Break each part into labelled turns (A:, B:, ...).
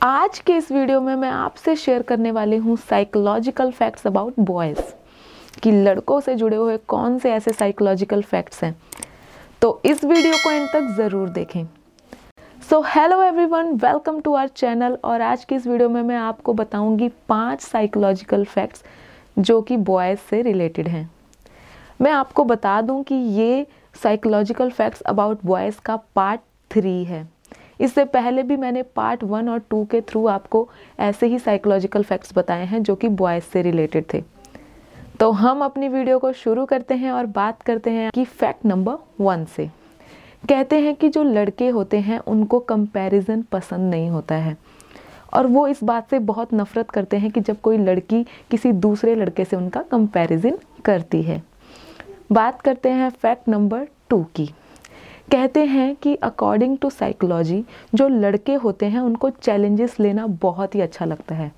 A: आज के इस वीडियो में मैं आपसे शेयर करने वाली हूँ साइकोलॉजिकल फैक्ट्स अबाउट बॉयज़ कि लड़कों से जुड़े हुए कौन से ऐसे साइकोलॉजिकल फैक्ट्स हैं। तो इस वीडियो को इन तक ज़रूर देखें। So hello everyone welcome to our channel और आज की इस वीडियो में मैं आपको बताऊँगी पाँच साइकोलॉजिकल फैक्ट्स जो कि बॉयज़ से रिलेटेड हैं। मैं आपको बता दूँ कि ये साइकोलॉजिकल फैक्ट्स अबाउट बॉयज़ का पार्ट थ्री है। इससे पहले भी मैंने पार्ट वन और टू के थ्रू आपको ऐसे ही साइकोलॉजिकल फैक्ट्स बताए हैं जो कि बॉयज़ से रिलेटेड थे। तो हम अपनी वीडियो को शुरू करते हैं और बात करते हैं कि फैक्ट नंबर वन से। कहते हैं कि जो लड़के होते हैं, उनको कंपैरिजन पसंद नहीं होता है। और वो इस बात से बहुत नफरत करते हैं कि जब कोई लड़की किसी दूसरे लड़के से उनका कंपैरिजन करती है। बात करते हैं फैक्ट नंबर टू की। कहते हैं कि अकॉर्डिंग टू साइकोलॉजी जो लड़के होते हैं, उनको चैलेंजेस लेना बहुत ही अच्छा लगता है।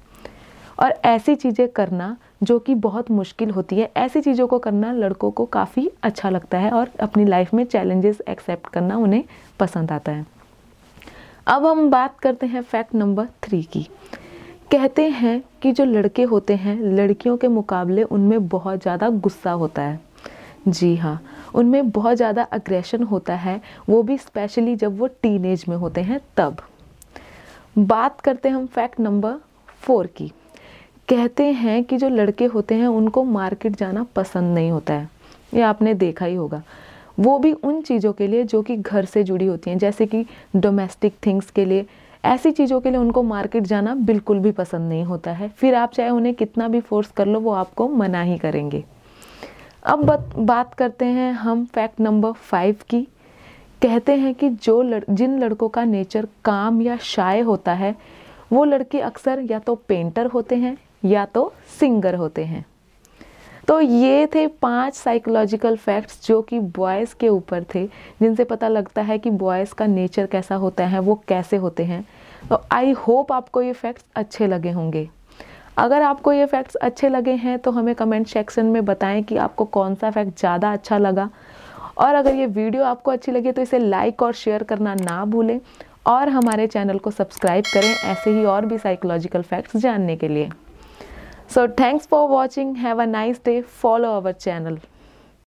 A: और ऐसी चीज़ें करना, जो कि बहुत मुश्किल होती है, ऐसी चीज़ों को करना लड़कों को काफ़ी अच्छा लगता है और अपनी लाइफ में चैलेंजेस एक्सेप्ट करना उन्हें पसंद आता है। अब हम बात करते हैं फैक्ट नंबर थ्री की। कहते हैं कि जो लड़के होते हैं, लड़कियों के मुकाबले उनमें बहुत ज़्यादा गुस्सा होता है। जी हाँ उनमें बहुत ज़्यादा अग्रेशन होता है, वो भी स्पेशली जब वो टीनेज में होते हैं, तब। बात करते हैं हम फैक्ट नंबर फोर की। कहते हैं कि जो लड़के होते हैं, उनको मार्केट जाना पसंद नहीं होता है। ये आपने देखा ही होगा। वो भी उन चीज़ों के लिए जो कि घर से जुड़ी होती हैं, जैसे कि डोमेस्टिक थिंग्स के लिए। ऐसी चीज़ों के लिए उनको मार्केट जाना बिल्कुल भी पसंद नहीं होता है। फिर आप चाहे उन्हें कितना भी फोर्स कर लो, वो आपको मना ही करेंगे। अब बत, बात करते हैं हम फैक्ट नंबर फाइव की। कहते हैं कि जो लड़, जिन लड़कों का नेचर काम या शाय होता है वो लड़के अक्सर या तो पेंटर होते हैं या तो सिंगर होते हैं। तो ये थे पाँच साइकोलॉजिकल फैक्ट्स जो कि बॉयज़ के ऊपर थे जिनसे पता लगता है कि बॉयज़ का नेचर कैसा होता है वो कैसे होते हैं। तो आई होप आपको ये फैक्ट्स अच्छे लगे होंगे। अगर आपको ये फैक्ट्स अच्छे लगे हैं तो हमें कमेंट सेक्शन में बताएँ कि आपको कौन सा फैक्ट ज़्यादा अच्छा लगा। और अगर ये वीडियो आपको अच्छी लगी तो इसे लाइक और शेयर करना ना भूलें। और हमारे चैनल को सब्सक्राइब करें, ऐसे ही और भी साइकोलॉजिकल फैक्ट्स जानने के लिए। So thanks for watching have a nice day follow our channel